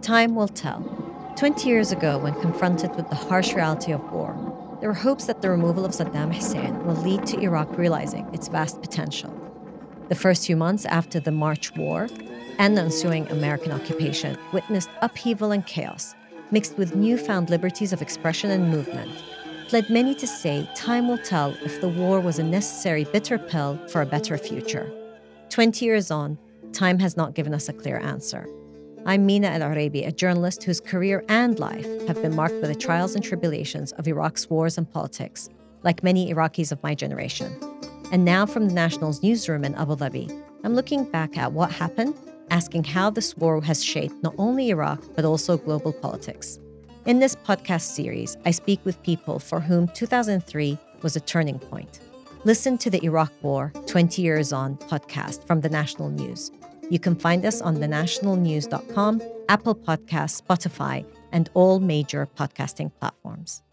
Time will tell. 20 years ago, when confronted with the harsh reality of war, there were hopes that the removal of Saddam Hussein will lead to Iraq realizing its vast potential. The first few months after the March War and the ensuing American occupation witnessed upheaval and chaos, mixed with newfound liberties of expression and movement, led many to say time will tell if the war was a necessary bitter pill for a better future. 20 years on, time has not given us a clear answer. I'm Mina Al-Oraibi, a journalist whose career and life have been marked by the trials and tribulations of Iraq's wars and politics, like many Iraqis of my generation. And now from the National's newsroom in Abu Dhabi, I'm looking back at what happened, asking how this war has shaped not only Iraq, but also global politics. In this podcast series, I speak with people for whom 2003 was a turning point. Listen to the Iraq War 20 Years On podcast from the National News. You can find us on thenationalnews.com, Apple Podcasts, Spotify, and all major podcasting platforms.